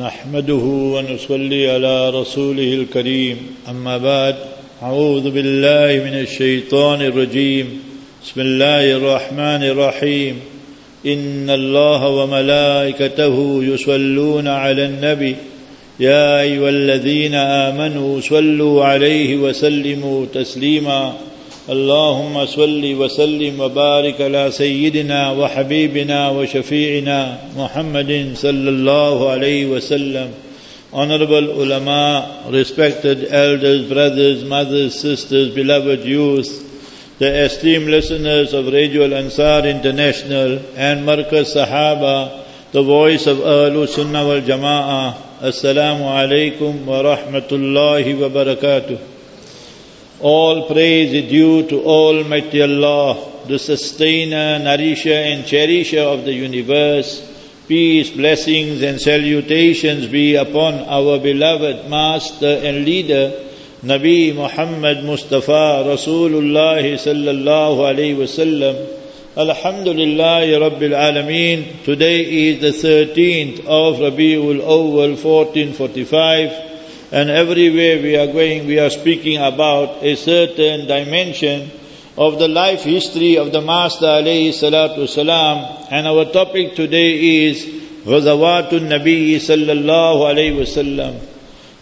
نحمده ونصلي على رسوله الكريم. أما بعد أعوذ بالله من الشيطان الرجيم. بسم الله الرحمن الرحيم. إن الله وملائكته يصلون على النبي. يا أيها الذين آمنوا صلوا عليه وسلموا تسليما. اللهم صل وسلم وبارك على سيدنا وحبيبنا وشفيعنا محمد صلى الله عليه وسلم Honorable ulama, respected elders, brothers, mothers, sisters, beloved youth, the esteemed listeners of Radio Al-Ansar International and Markaz Sahaba, the voice of Ahlu Sunnah wal Jama'ah, Assalamu alaikum wa rahmatullahi wa barakatuh. All praise is due to Almighty Allah, the sustainer, nourisher and cherisher of the universe. Peace, blessings and salutations be upon our beloved Master and Leader, Nabi Muhammad Mustafa Rasulullah sallallahu alayhi wasallam. Alhamdulillah Ya Rabbil Alameen. Today is the 13th of Rabiul Awwal 1445 and everywhere we are going we are speaking about a certain dimension of the life history of the Master alayhi salatu salam and our topic today is Ghazawatun Nabi sallallahu alayhi wasallam.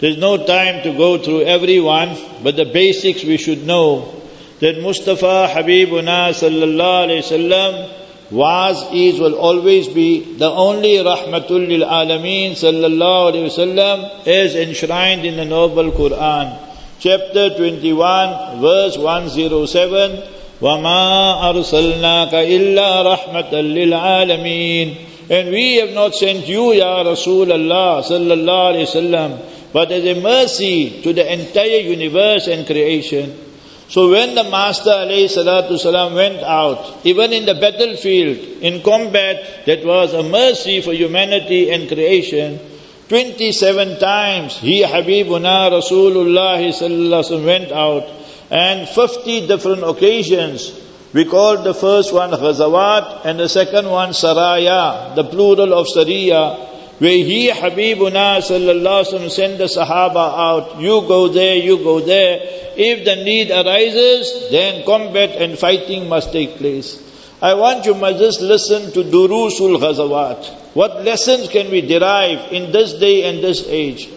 There's no time to go through everyone, but the basics we should know that Mustafa Habibuna sallallahu alayhi wasallam was, is, will always be the only rahmatul lil alameen sallallahu alayhi wasallam as enshrined in the noble Quran. Chapter 21, verse 107, وَمَا أَرْسَلْنَاكَ إِلَّا رَحْمَةً لِلْعَالَمِينَ And we have not sent you, Ya Rasul Allah sallallahu alayhi wasallam, but as a mercy to the entire universe and creation. So when the Master salam went out, even in the battlefield, in combat, that was a mercy for humanity and creation. 27 times he, Habibuna Rasulullah went out, and 50 different occasions. We called the first one Ghazawat and the second one Saraya, the plural of Sariya where he, Habibuna sallallahu send the Sahaba out, you go there, you go there. If the need arises, then combat and fighting must take place. I want you to just listen to Durusul Ghazawat. What lessons can we derive in this day and this age?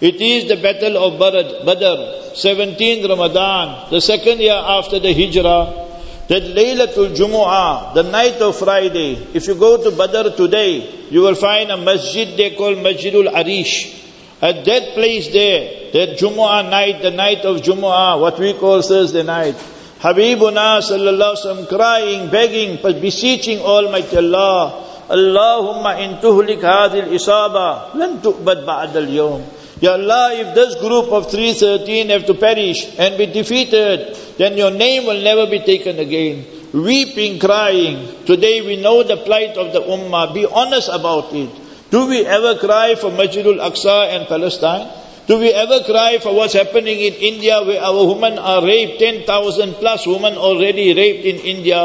It is the battle of Badr, 17th Ramadan, the second year after the Hijrah that Laylatul Jumu'ah, the night of Friday, if you go to Badr today, you will find a masjid they call Masjidul Arish. At that place there, that Jumu'ah night, the night of Jumu'ah, what we call Thursday night, Habibuna sallallahu alaihi crying, begging, beseeching Almighty Allah, Allahumma in tuhlik isaba, lan tu'bad ba'd al-yawm. Ya Allah, if this group of 313 have to perish and be defeated, then your name will never be taken again. Weeping, crying. Today we know the plight of the Ummah. Be honest about it. Do we ever cry for Masjidul Aqsa and Palestine? Do we ever cry for what's happening in India where our women are raped, 10,000 plus women already raped in India?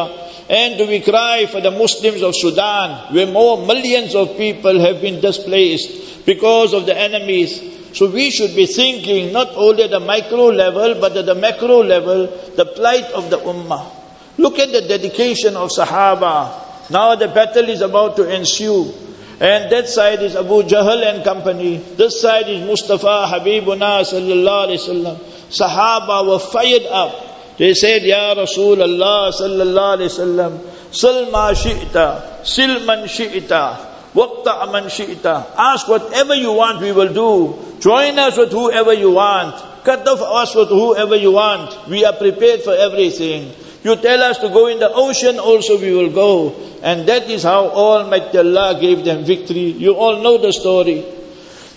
And do we cry for the Muslims of Sudan where more millions of people have been displaced because of the enemies? So we should be thinking not only at the micro level, but at the macro level, the plight of the ummah. Look at the dedication of Sahaba. Now the battle is about to ensue. And that side is Abu Jahl and company. This side is Mustafa Habibuna sallallahu alayhi wasallam. Sahaba were fired up. They said, Ya Rasulullah sallallahu alayhi wasallam, Sil ma shi'ta, sil man shi'ta, Waqta man shi'ta. Ask whatever you want, we will do. Join us with whoever you want. Cut off us with whoever you want. We are prepared for everything. You tell us to go in the ocean, also we will go. And that is how Almighty Allah gave them victory. You all know the story.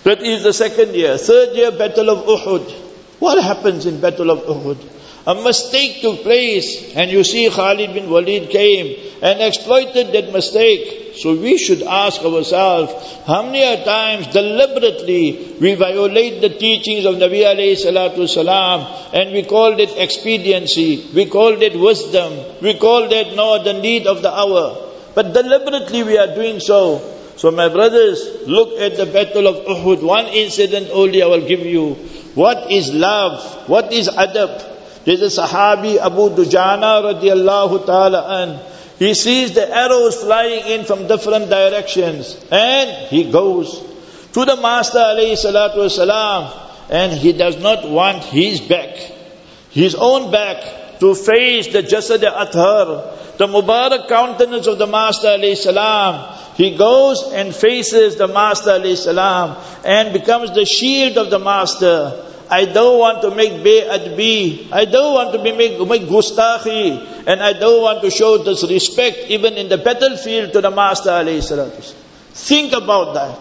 That is the second year. Third year, Battle of Uhud. What happens in Battle of Uhud? A mistake took place, and you see Khalid bin Walid came and exploited that mistake. So we should ask ourselves, how many times deliberately we violate the teachings of Nabi alayhi salatu salam and we call it expediency, we call it wisdom, we call it no, the need of the hour. But deliberately we are doing so. So my brothers, look at the battle of Uhud. One incident only I will give you. What is love? What is adab? There's a Sahabi, Abu Dujana radiallahu ta'ala an. He sees the arrows flying in from different directions. And he goes to the Master alayhi salatu wasalam. And he does not want his back, his own back, to face the Jasad Athar, the Mubarak countenance of the Master alayhi salam. He goes and faces the Master alayhi salam and becomes the shield of the Master. I don't want to make bay'adbi. I don't want to be make, make gustahi. And I don't want to show disrespect even in the battlefield to the Master alayhi Think about that.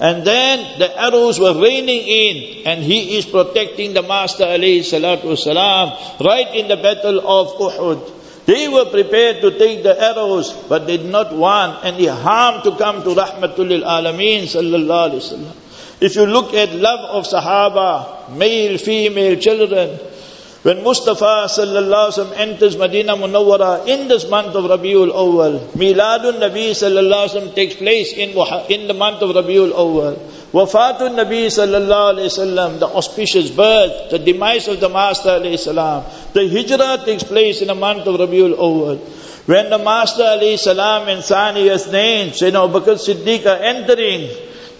And then the arrows were raining in and he is protecting the Master alayhi right in the battle of Uhud. They were prepared to take the arrows, but did not want any harm to come to Rahmatul Alameen sallallahu alayhi wasallam. If you look at love of Sahaba, male, female, children, when Mustafa sallallahu alaihi wasallam enters Medina Munawwara in this month of Rabiul Awwal, Miladun Nabi sallallahu alaihi wasallam takes place in in the month of Rabiul Awwal. Wafatun Nabi sallallahu alaihi wasallam, the auspicious birth, the demise of the Master salam. The hijrah takes place in the month of Rabiul Awwal. When the Master alayhi salam and Sani Yasnain, Sayyidina Abu Bakr Siddiq are entering,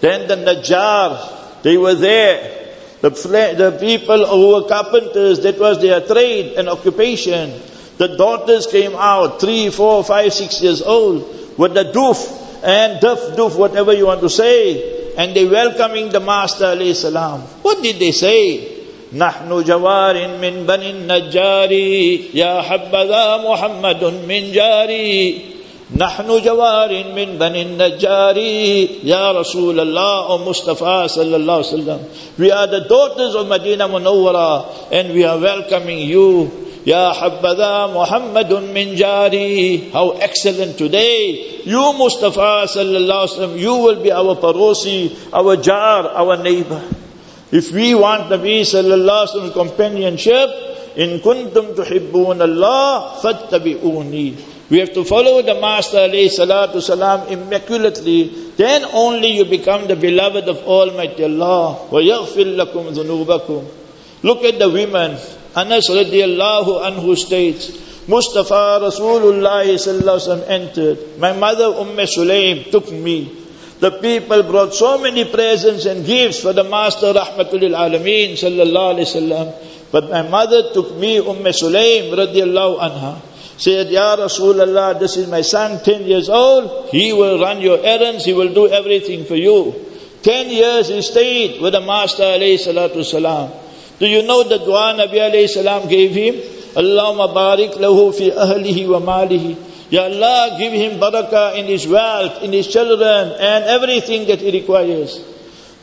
then the Najjar, they were there. The, the people who were carpenters, that was their trade and occupation. The daughters came out, three, four, five, six years old, with the doof and duff, doof, whatever you want to say. And they welcoming the Master alayhi salam. What did they say? نحن جوار من بني النجار يا حبذا محمد من جاري نحن جوار من بني النجار يا رسول الله او Mustafa sallallahu alaihi wasallam we are the daughters of Medina Munawwara and we are welcoming you Ya Habbada Muhammadun min jari. How excellent today. You Mustafa sallallahu alaihi wasallam, you will be our parosi, our jar, our neighbor. If we want Nabi sallallahu alaihi wasallam companionship, in kuntum tuhibbun Allah, fattabi'uni. We have to follow the Master alayhi salatu salam immaculately. Then only you become the beloved of Almighty Allah. وَيَغْفِرْ لَكُمْ ذُنُوبَكُمْ Look at the women. Anas radiallahu anhu states, Mustafa Rasulullah sallallahu entered. My mother Umm Sulaim took me. The people brought so many presents and gifts for the Master Rahmatul Alameen sallallahu alayhi wasallam. But my mother took me Umm Sulaim radiallahu anha said, Ya Rasulullah, this is my son, 10 years old. He will run your errands. He will do everything for you. 10 years he stayed with the Master alayhi salatu salam. Do you know the dua Nabi alayhi salam gave him? Allahumma barik lahu fi ahlihi wa malihi. Ya Allah, give him barakah in his wealth, in his children, and everything that he requires.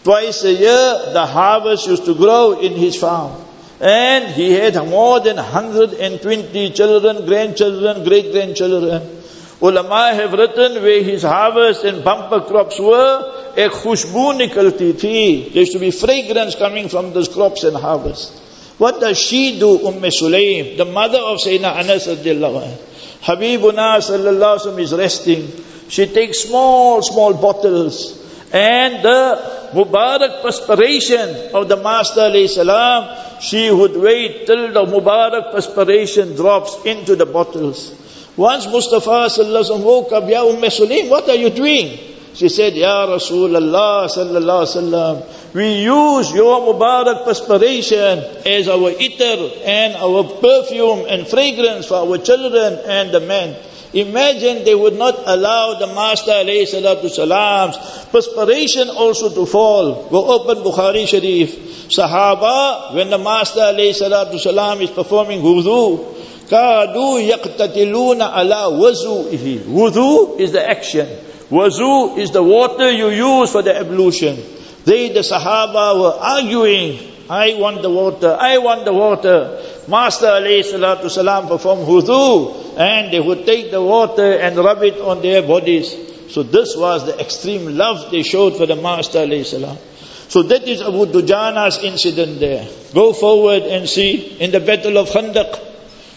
Twice a year, the harvest used to grow in his farm. And he had more than 120 children, grandchildren, great grandchildren. Ulama have written where his harvest and bumper crops were, a khushbu nikalti thi. There to be fragrance coming from those crops and harvest. What does she do, Umm Sulaim, the mother of Sayyidina Anas radiallahu anh? Habibuna sallallahu is resting. She takes small, small bottles and the Mubarak perspiration of the Master salam, she would wait till the Mubarak perspiration drops into the bottles. Once Mustafa sallallahu woke up, Ya Umm Sulaim, what are you doing? She said, Ya Rasulullah sallallahu sallam, we use your Mubarak perspiration as our itr and our perfume and fragrance for our children and the men. Imagine they would not allow the Master salam's perspiration also to fall. Go open Bukhari Sharif. Sahaba, when the Master salam is performing wudu, kadu yaqtatiluna ala wuzu'ihi. Wudu is the action. Wuzu is the water you use for the ablution. They, the Sahaba, were arguing. I want the water. I want the water. Master salam performed wudu and they would take the water and rub it on their bodies. So this was the extreme love they showed for the Master salam. So that is Abu Dujana's incident there. Go forward and see in the battle of Khandaq.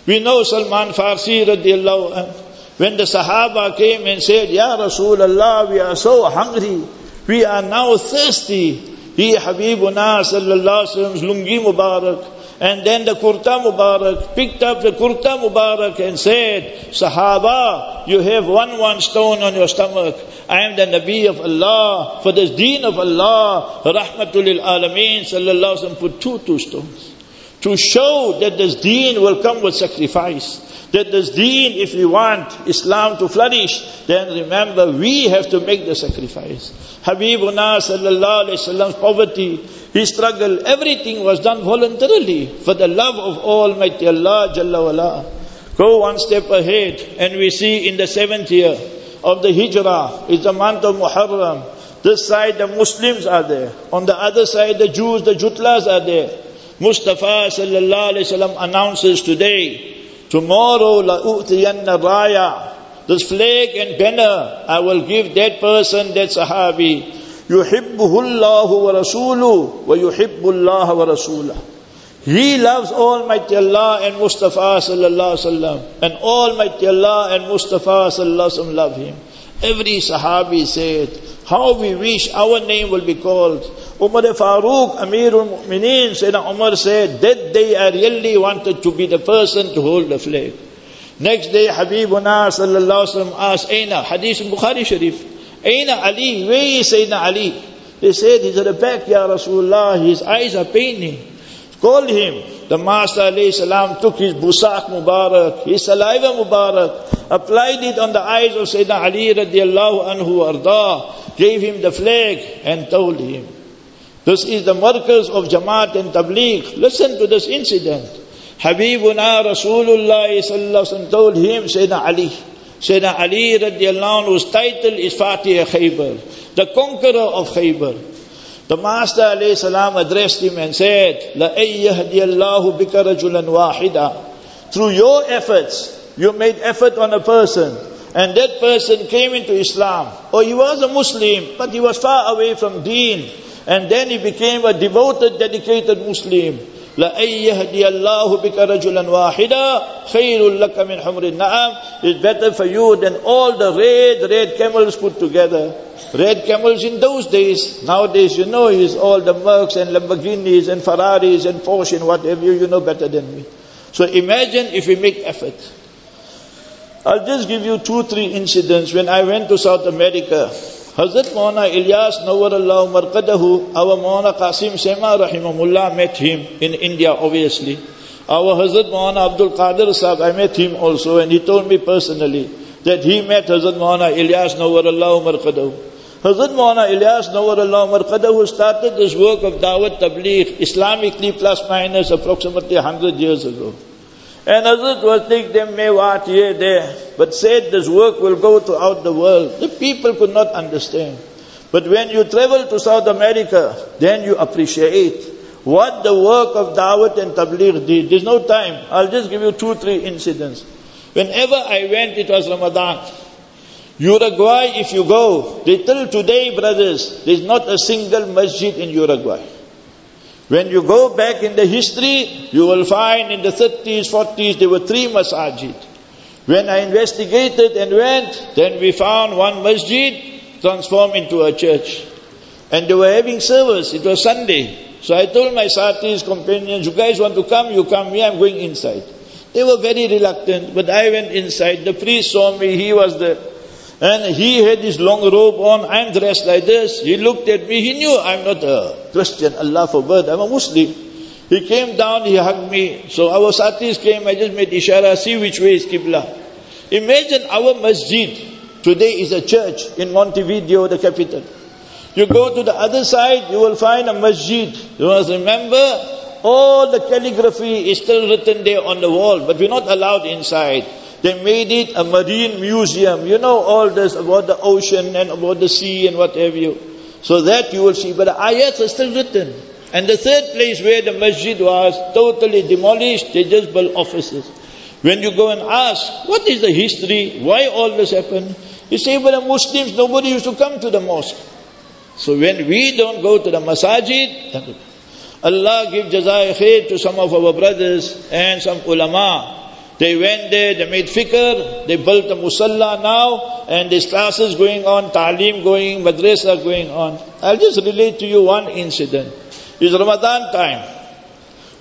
We know Salman Farsi radiallahu anh. When the Sahaba came and said, Ya Rasulullah, we are so hungry, we are now thirsty. He Habibuna sallallahu alaihi wasallam's lungi mubarak, and then the kurta mubarak picked up the kurta mubarak and said, Sahaba, you have one one stone on your stomach. I am the Nabi of Allah. For the deen of Allah, Rahmatul Alameen sallallahu alaihi wasallam put two two stones. To show that this deen will come with sacrifice that this deen, if we want Islam to flourish, then remember we have to make the sacrifice. Habibuna sallallahu alayhi wasallam's poverty, his struggle, everything was done voluntarily for the love of Almighty Allah Jalla wala. Go one step ahead and we see in the seventh year of the Hijrah, is the month of Muharram. This side the Muslims are there. On the other side the Jews, the Jutlas are there. Mustafa sallallahu alayhi wasallam announces today Tomorrow, la'u'tiyanna raya. This flag and banner, I will give that person, that sahabi. يحبه الله ورسوله ويحب الله ورسوله He loves Almighty Allah and Mustafa sallallahu alaihi wasallam and Almighty Allah and Mustafa sallallahu alaihi wasallam love him. Every Sahabi said, how we wish our name will be called. Umar Farooq, Amirul Mu'mineen, Sayyidina Umar said, that day I really wanted to be the person to hold the flag. Next day, Habibuna sallallahu alaihi wasallam asked, Aina, Hadith in Bukhari Sharif, Aina Ali, where is Sayyidina Ali? They said, he's at the back, Ya Rasulullah, his eyes are paining. Call him. The Master salam took his busak Mubarak, his saliva Mubarak, applied it on the eyes of Sayyidina Ali radiallahu anhu arda, gave him the flag and told him, this is the markers of Jamaat and Tabligh. Listen to this incident. Habibuna Rasulullah sallallahu told him, Sayyidina Ali, Sayyidina Ali radiallahu anhu's title is Fatih Khaybar, the conqueror of Khaybar. The Master alayhi addressed him and said, Allahu bika rajulan wahida. Through your efforts, you made effort on a person, and that person came into Islam. Or he was a Muslim, but he was far away from deen. And then he became a devoted, dedicated Muslim. لأن يهدي الله بك رجلا واحدا خير لك من حمر النعم is better for you than all the red, red camels put together. Red camels in those days, nowadays you know is all the Mercs and Lamborghinis and Ferraris and Porsche and whatever, you know better than me. So imagine if we make effort. I'll just give you two, three incidents. When I went to South America, حضرت مولانا الیاس نور اللہ مرکدہ او مولانا قاسم سیما رحم اللہ میں تھیم ان انڈیا اوبیسلی او حضرت مولانا عبد القادر صاحب M A them also and he told me personally that he met حضرت مولانا الیاس نور اللہ مرکدہ حضرت مولانا الیاس نور اللہ مرکدہ started this work of دعوت تبلیغ اسلامکلی پلس مائنس اپروکسیمیٹلی 100 years ago. And Hazrat was take them mewat here, there, but said this work will go throughout the world. The people could not understand. But when you travel to South America, then you appreciate what the work of Dawat and Tabligh did. There's no time. I'll just give you two, three incidents. Whenever I went, it was Ramadan. Uruguay, if you go, they till today, brothers, there's not a single masjid in Uruguay. When you go back in the history, you will find in the 30s, 40s, there were three masajid. When I investigated and went, then we found one masjid transformed into a church. And they were having service. It was Sunday. So I told my Satis companions, you guys want to come? You come here, I'm going inside. They were very reluctant, but I went inside. The priest saw me, he was the and he had his long robe on. I'm dressed like this. He looked at me. He knew I'm not a Christian. Allah forbid. I'm a Muslim. He came down. He hugged me. So our satis came. I just made ishara. See which way is Qibla. Imagine our masjid. Today is a church in Montevideo, the capital. You go to the other side, you will find a masjid. You must remember, all the calligraphy is still written there on the wall, but we're not allowed inside. They made it a marine museum. You know all this about the ocean and about the sea and what have you. So that you will see. But the ayats are still written. And the third place where the masjid was totally demolished, they just built offices. When you go and ask, what is the history? Why all this happened? You say, but the Muslims, nobody used to come to the mosque. So when we don't go to the masajid, Allah give jazai khair to some of our brothers and some ulama They went there, they made fikr, they built a musalla now, and there's classes going on, ta'lim going, madrasa going on. I'll just relate to you one incident. It's Ramadan time.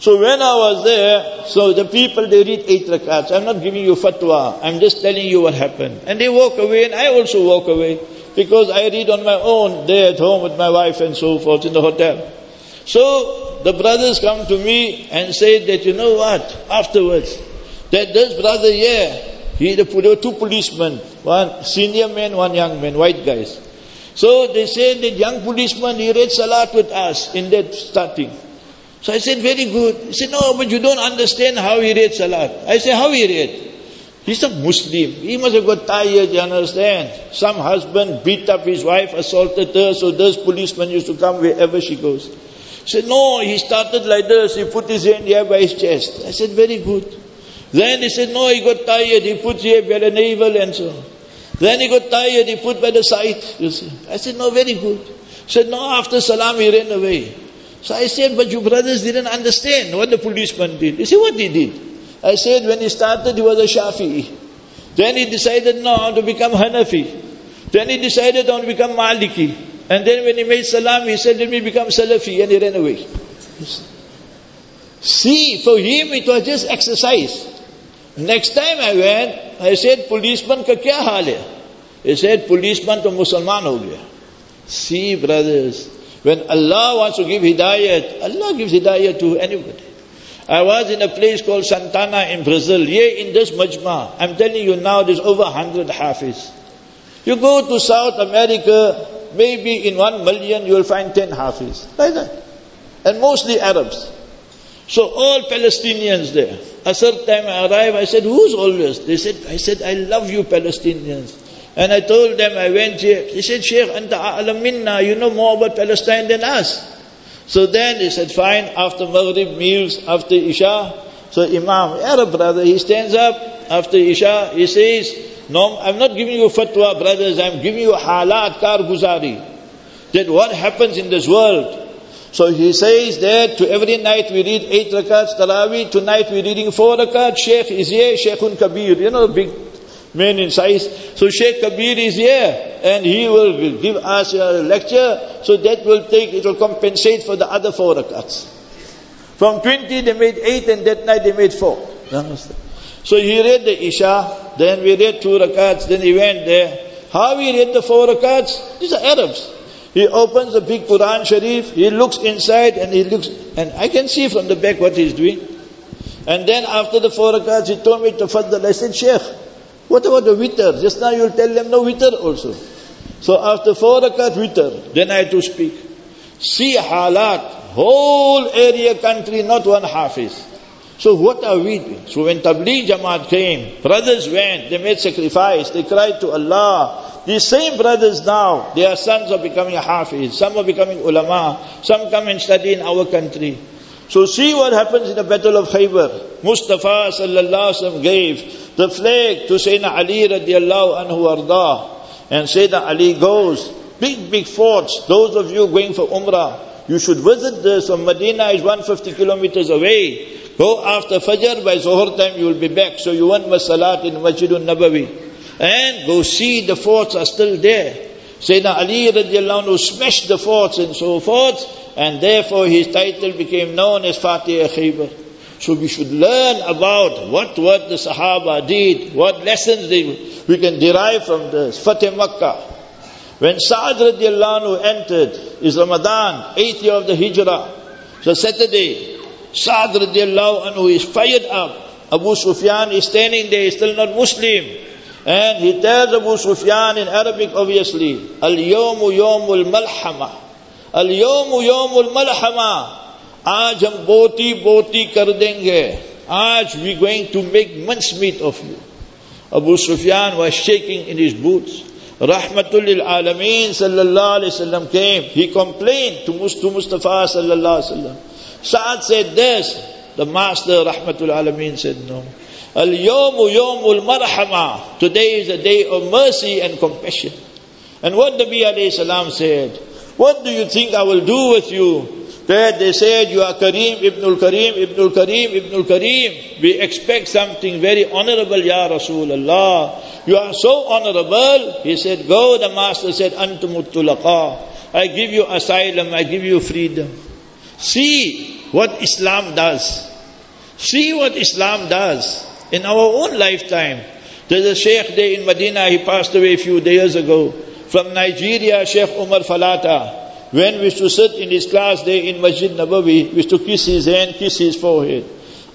So when I was there, so the people they read eight rakats. I'm not giving you fatwa. I'm just telling you what happened. And they walk away and I also walk away. Because I read on my own there at home with my wife and so forth in the hotel. So the brothers come to me and say that you know what, afterwards, that this brother here, he the there were two policemen, one senior man, one young man, white guys. So they said that young policeman, he read salat with us in that starting. So I said, very good. He said, no, but you don't understand how he read salat. I said, how he read? He's a Muslim. He must have got tired, you understand? Some husband beat up his wife, assaulted her, so this policeman used to come wherever she goes. He said, no, he started like this, he put his hand here by his chest. I said, very good. Then he said, no, he got tired, he put here by the navel and so on. Then he got tired, he put by the side, you see. I said, no, very good. He said, no, after salam he ran away. So I said, but you brothers didn't understand what the policeman did. He said, what he did? I said, when he started, he was a Shafi'i. Then he decided now to become Hanafi. Then he decided on to become Maliki. And then when he made salam, he said, let me become Salafi. And he ran away. See, for him it was just exercise. Next time I went, I said, policeman ka kya haal hai? He said, policeman to Musliman ho gaya. See, brothers, when Allah wants to give hidayat, Allah gives hidayat to anybody. I was in a place called Santana in Brazil. Here in this majma, I'm telling you now, there's over 100 hafiz. You go to South America, maybe in one million you will find 10 hafiz. Like that. And mostly Arabs. So all Palestinians there. A certain time I arrived, I said, who's all this? They said, I said, I love you Palestinians. And I told them, I went here. They said, Sheikh, anta a'lam minna, you know more about Palestine than us. So then they said, fine, after Maghrib meals, after Isha. So Imam, Arab brother, he stands up after Isha, he says, no, I'm not giving you fatwa, brothers, I'm giving you halat karguzari. That what happens in this world. So he says that to every night we read eight rakats, Taraweeh, tonight we're reading four rakats, Sheikh is here, Sheikhun Kabir, you know, big man in size. So Sheikh Kabir is here and he will give us a lecture. So that will take, it will compensate for the other four rakats. From 20 they made 8 and that night they made 4. So he read the Isha, then we read 2 rakats, then he went there. How we read the 4 rakats? These are Arabs. He opens the big Quran Sharif, he looks inside and he looks, and I can see from the back what he's doing. And then after the 4 rakats, he told me to faddal. I said, Sheikh, what about the witr? Just now you'll tell them no witr also. So after four rakat witr, then I had to speak. See halat, whole area country, not one hafiz. So what are we doing? So when Tabligh Jamaat came, brothers went, they made sacrifice, they cried to Allah. These same brothers now, their sons are becoming hafiz, some are becoming ulama, some come and study in our country. So see what happens in the battle of Khaybar. Mustafa sallallahu alaihi wasallam gave the flag to Sayyidina Ali radiallahu anhu arda. And Sayyidina Ali goes, big, big forts. Those of you going for Umrah, you should visit this. So Medina is 150 kilometers away. Go after Fajr, by Zohar time you will be back. So you want Masalat in Masjidun Nabawi. And go see the forts are still there. Sayyidina Ali radiallahu anhu smashed the forts and so forth, and therefore his title became known as Fatih Khaybar. So we should learn about what, what the Sahaba did, what lessons they, we can derive from this. Fatih Makkah. When Sa'ad radiallahu anhu entered, is Ramadan, eighth year of the Hijrah. So Saturday, Sa'ad radiallahu anhu is fired up. Abu Sufyan is standing there, he's still not Muslim. And he tells Abu Sufyan in Arabic, obviously, Al Yomu Yomul Malhama. Al Yomu Yomul Malhama. Aaj hum boti boti kar denge. Aaj we're going to make mincemeat of you. Abu Sufyan was shaking in his boots. Rahmatul lil Alameen sallallahu alayhi wasallam came. He complained to, Mustafa sallallahu alayhi wasallam. Sa'ad said this. The master Rahmatul Alameen said no. Al-yawmu yawmul marhama. Today is a day of mercy and compassion. And what Nabi alayhi salam said, what do you think I will do with you? That they said, you are Kareem, Ibnul Kareem, Ibnul Kareem, Ibnul Kareem. We expect something very honorable, Ya Rasulullah. You are so honorable. He said, go. The master said, Antumut I give you asylum, I give you freedom. See what Islam does. See what Islam does in our own lifetime. There's a sheikh there in Medina, he passed away a few days ago. From Nigeria, Sheikh Umar Falata. When we used to sit in his class there in Masjid Nabawi, we used to kiss his hand, kiss his forehead.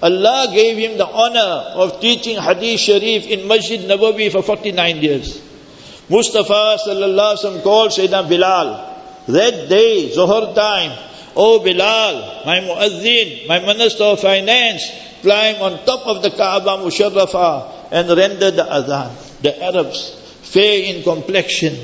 Allah gave him the honor of teaching Hadith Sharif in Masjid Nabawi for 49 years. Mustafa sallallahu alaihi wasallam called Sayyidina Bilal. That day, Zohar time, Oh Bilal, my muazzin, my minister of finance, climb on top of the Kaaba Musharrafa and render the adhan. The Arabs, fair in complexion,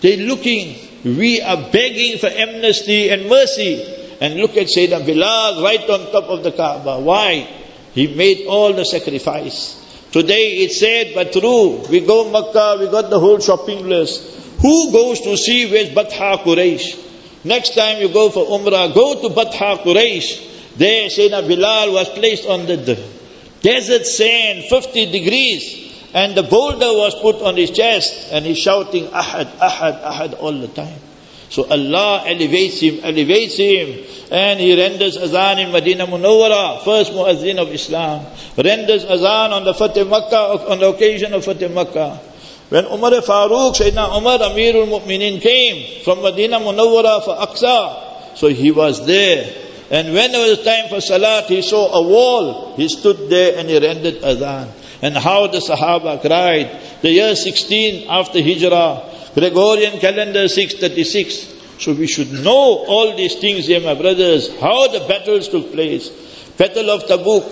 they looking, we are begging for amnesty and mercy. And look at Sayyidina Bilal right on top of the Kaaba. Why? He made all the sacrifice. Today it's said, but true, we go Makkah, we got the whole shopping list. Who goes to see where's Batha Quraysh? Next time you go for Umrah, go to Batha Quraysh. There Sayyidina Bilal was placed on the desert sand, 50 degrees. And the boulder was put on his chest and he's shouting Ahad, Ahad, Ahad all the time. So Allah elevates him, elevates him, and he renders azan in Medina Munawwara, first muazzin of Islam. Renders azan on the Fatih Makkah, on the occasion of Fatih Makkah. When Umar Farooq, Sayyidina Umar Amirul Mu'minin came from Medina Munawwara for Aqsa, so he was there. And when it was time for Salat, he saw a wall. He stood there and he rendered adhan. And how the Sahaba cried. The year 16 after Hijrah, Gregorian calendar 636. So we should know all these things here, my brothers, how the battles took place. Battle of Tabuk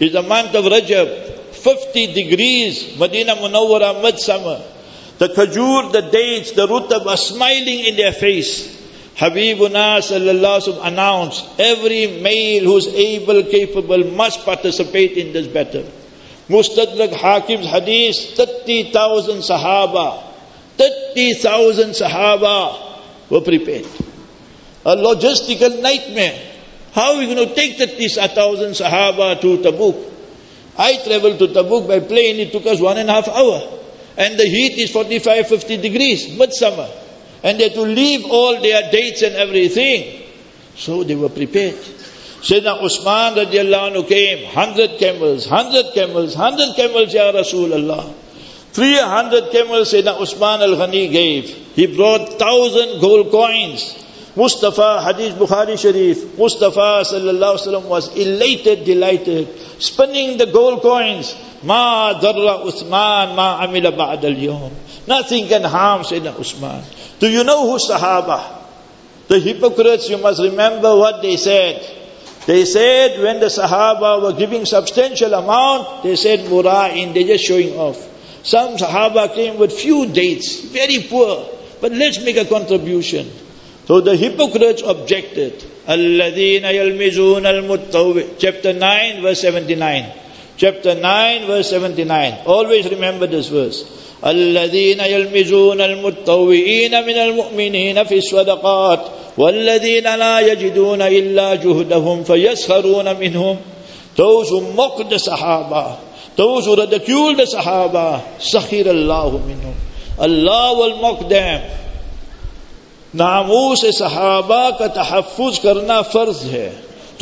is the month of Rajab. 50 degrees, Medina Munawwara, midsummer. The kajur, the dates, the rutab are smiling in their face. Habibuna sallallahu announced, every male who's able, capable must participate in this battle. Mustadrak Hakim's hadith, 30,000 Sahaba, 30,000 Sahaba were prepared. A logistical nightmare. How are we going to take 30,000 Sahaba to Tabuk? I traveled to Tabuk by plane, it took us one and a half hour. And the heat is 45, 50 degrees, midsummer. And they had to leave all their dates and everything. So they were prepared. Sayyidina Usman radiallahu anhu came, 100 camels, 100 camels, 100 camels, Ya Rasulullah. 300 camels Sayyidina Usman al-Ghani gave. He brought 1000 gold coins. Mustafa, Hadith Bukhari Sharif, Mustafa sallallahu wasallam was elated, delighted, spinning the gold coins. Ma darra Uthman ma amila ba'd Nothing can harm Sayyidina Usman. Do you know who Sahaba? The hypocrites, you must remember what they said. They said when the Sahaba were giving substantial amount, they said mura'in, they're just showing off. Some Sahaba came with few dates, very poor, but let's make a contribution. So the hypocrites objected. الَّذِينَ يَلْمِزُونَ الْمُتَّوِّ Chapter 9 verse 79. Chapter 9 verse 79. Always remember this verse. الذين يلمزون المتطوئين من المؤمنين في الصدقات والذين لا يجدون إلا جهدهم فيسخرون منهم. توز مقد صحابة توز ردكيول صحابة سخير الله منهم اللہ والمقدم ناموس صحابہ کا تحفظ کرنا فرض ہے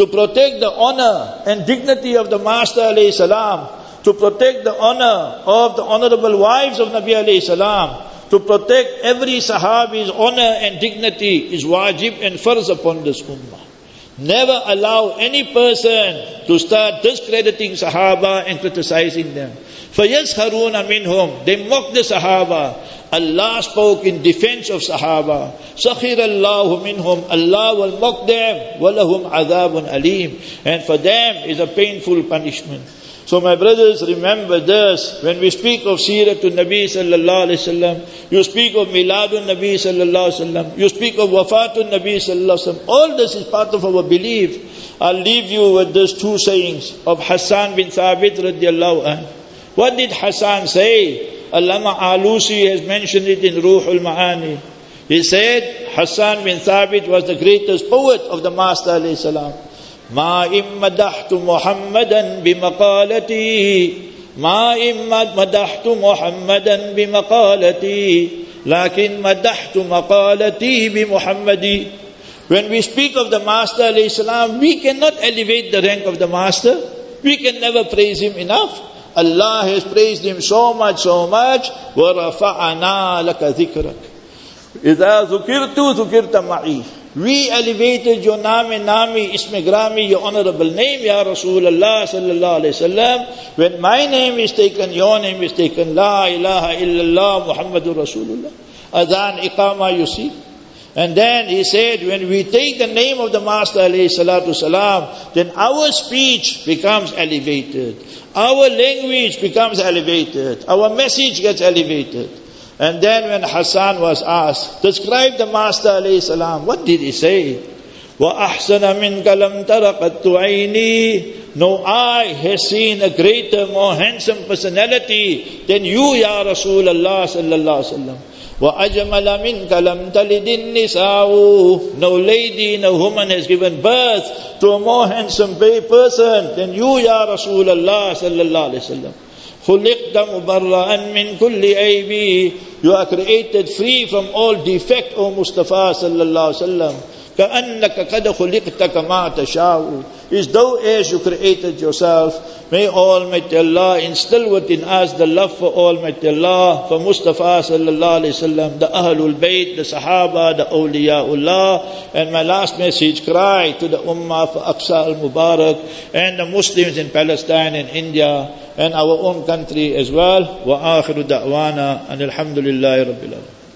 to پروٹیکٹ دا آنر اینڈ ڈگنیٹی آف دا ماسٹر علیہ السلام to protect the honor of the honorable wives of Nabi alayhi salam, to protect every sahabi's honor and dignity is wajib and farz upon this ummah. Never allow any person to start discrediting Sahaba and criticizing them. فَيَسْخَرُونَ مِنْهُمْ They mock the Sahaba. Allah spoke in defense of Sahaba. سَخِرَ اللَّهُ مِنْهُمْ Allah will mock them. وَلَهُمْ عَذَابٌ أَلِيمٌ And for them is a painful punishment. So my brothers, remember this. When we speak of Siratul Nabi sallallahu alayhi wasallam, you speak of Miladun Nabi sallallahu alayhi wasallam, you speak of Wafatun Nabi sallallahu alayhi wasallam. All this is part of our belief. I'll leave you with these two sayings of Hassan bin Thabit radiallahu anh. What did Hassan say? Allama Alusi has mentioned it in Ruhul Ma'ani. He said, Hassan bin Thabit was the greatest poet of the Master alayhi salam. ما إن مدحت محمدا بمقالتي ما إن مدحت محمدا بمقالتي لكن مدحت مقالتي بمحمدي When we speak of the Master salam, we cannot elevate the rank of the Master. We can never praise him enough. Allah has praised him so much, so much. وَرَفَعَنَا لَكَ ذِكْرَكَ إِذَا ذُكِرْتُ ذُكِرْتَ مَعِي We elevated your name, nami, isme grami, your honorable name, Ya Rasulullah sallallahu alayhi wasallam. When my name is taken, your name is taken. La ilaha illallah Muhammadur Rasulullah. Adhan, iqama, you see. And then he said, when we take the name of the Master alayhi salatu salam, then our speech becomes elevated. Our language becomes elevated. Our message gets elevated. And then when Hassan was asked, describe the Master alayhi salam, what did he say? وَأَحْسَنَ مِنْكَ لَمْ تَرَقَتْ عَيْنِي No eye has seen a greater, more handsome personality than you, Ya Rasulullah sallallahu alaihi wasallam. وَأَجْمَلَ مِنْكَ لَمْ تَلِدِ النِّسَاءُ No lady, no woman has given birth to a more handsome person than you, Ya Rasulullah sallallahu alayhi wa sallam. خلقت مبرأ من كل عيب You are created free from all defect, O Mustafa sallallahu alayhi wa sallam. كأنك قد خلقت كما تشاء is though as you created yourself may Almighty Allah instill within us the love for Almighty Allah for Mustafa sallallahu alaihi wasallam the Ahlul Bayt the Sahaba the Awliyaullah and my last message cry to the Ummah for Aqsa al-Mubarak and the Muslims in Palestine and India and our own country as well wa akhiru da'wana and alhamdulillahi rabbil alamin